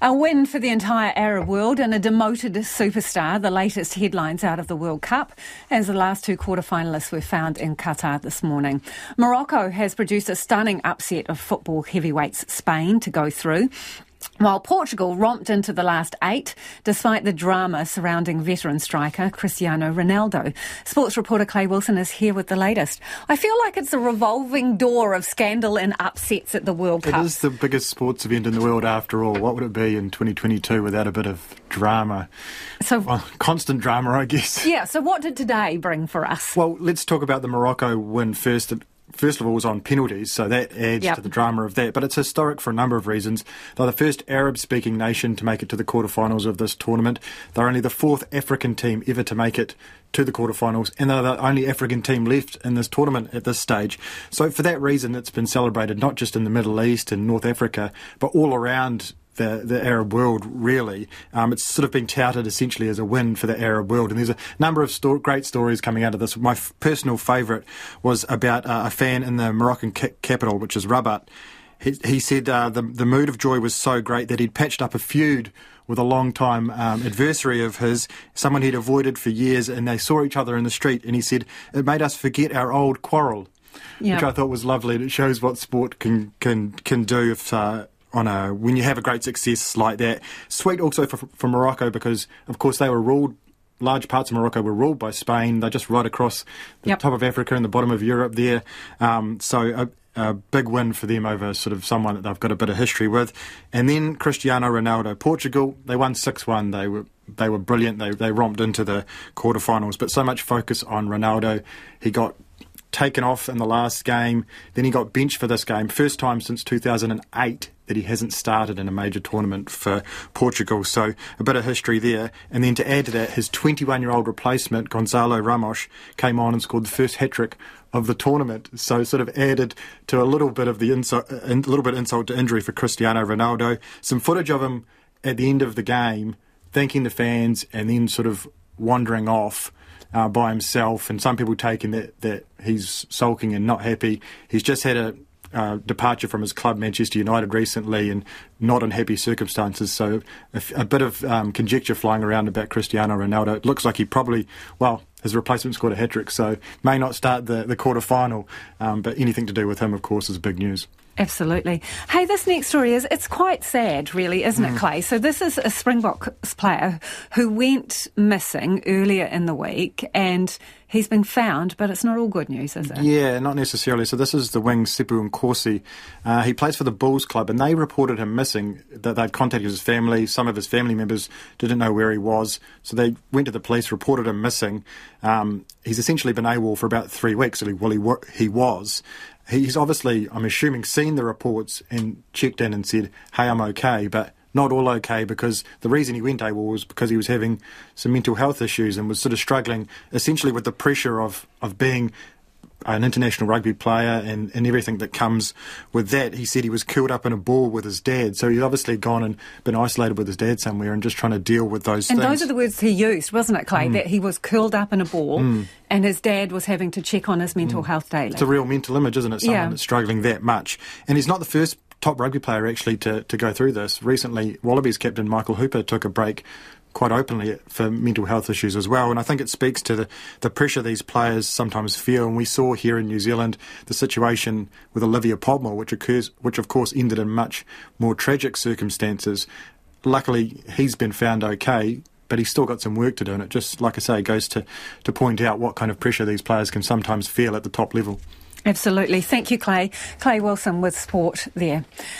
A win for the entire Arab world and a demoted superstar, the latest headlines out of the World Cup, as the last two quarter-finalists were found in Qatar this morning. Morocco has produced a stunning upset of football heavyweights Spain to go through. While Portugal romped into the last eight, despite the drama surrounding veteran striker Cristiano Ronaldo. Sports reporter Clay Wilson is here with the latest. I feel like it's a revolving door of scandal and upsets at the World Cup. It is the biggest sports event in the world after all. What would it be in 2022 without a bit of drama? So, well, constant drama, I guess. Yeah, so what did today bring for us? Well, let's talk about the Morocco win first first of all, was on penalties, so that adds yep. to the drama of that. But it's historic for a number of reasons. They're the first Arab speaking nation to make it to the quarterfinals of this tournament. They're only the fourth African team ever to make it to the quarterfinals, and they're the only African team left in this tournament at this stage. So, for that reason, it's been celebrated not just in the Middle East and North Africa, but all around the, the Arab world, really. Um, it's sort of been touted essentially as a win for the Arab world. And there's a number of sto- great stories coming out of this. My f- personal favourite was about uh, a fan in the Moroccan ca- capital, which is Rabat. He, he said uh, the, the mood of joy was so great that he'd patched up a feud with a long-time um, adversary of his, someone he'd avoided for years, and they saw each other in the street. And he said it made us forget our old quarrel, yep. which I thought was lovely. And it shows what sport can can can do if uh, on a when you have a great success like that. Sweet also for, for Morocco because of course they were ruled. Large parts of Morocco were ruled by Spain. They're just right across the yep. top of Africa and the bottom of Europe there. Um, so a, a big win for them over sort of someone that they've got a bit of history with. And then Cristiano Ronaldo, Portugal, they won 6 1. They were they were brilliant. They they romped into the quarterfinals, but so much focus on Ronaldo. He got taken off in the last game. Then he got benched for this game. First time since 2008 that he hasn't started in a major tournament for Portugal. So a bit of history there. And then to add to that, his 21 year old replacement, Gonzalo Ramos, came on and scored the first hat trick of the tournament. So sort of added to a little bit of the insult, a little bit insult to injury for Cristiano Ronaldo. Some footage of him at the end of the game thanking the fans and then sort of wandering off uh, by himself, and some people taking that that he's sulking and not happy. He's just had a uh, departure from his club, Manchester United, recently, and not in happy circumstances. So, a, a bit of um, conjecture flying around about Cristiano Ronaldo. It looks like he probably, well, his replacement scored a hat trick, so may not start the, the quarter final. Um, but anything to do with him, of course, is big news. Absolutely. Hey, this next story is it's quite sad, really, isn't mm. it, Clay? So this is a Springboks player who went missing earlier in the week and he's been found, but it's not all good news, is it? Yeah, not necessarily. So this is the wing Sbu Nkosi. Uh, he plays for the Bulls club and they reported him missing, that they'd contacted his family. Some of his family members didn't know where he was. So they went to the police, reported him missing. Um, he's essentially been AWOL for about three weeks, well, he, he was he's obviously, I'm assuming, seen the reports and checked in and said, hey, I'm okay, but not all okay because the reason he went AWOL was because he was having some mental health issues and was sort of struggling essentially with the pressure of, of being an international rugby player and, and everything that comes with that. He said he was curled up in a ball with his dad. So he's obviously gone and been isolated with his dad somewhere and just trying to deal with those and things. those are the words he used, wasn't it, Clay? Mm. That he was curled up in a ball mm. and his dad was having to check on his mental mm. health daily. It's a real mental image, isn't it? Someone yeah. that's struggling that much. And he's not the first top rugby player actually to, to go through this. Recently, Wallabies captain Michael Hooper took a break quite openly for mental health issues as well. And I think it speaks to the, the pressure these players sometimes feel. And we saw here in New Zealand the situation with Olivia Podmore, which occurs, which of course ended in much more tragic circumstances. Luckily, he's been found okay, but he's still got some work to do. And it just, like I say, goes to, to point out what kind of pressure these players can sometimes feel at the top level. Absolutely. Thank you, Clay. Clay Wilson with Sport there.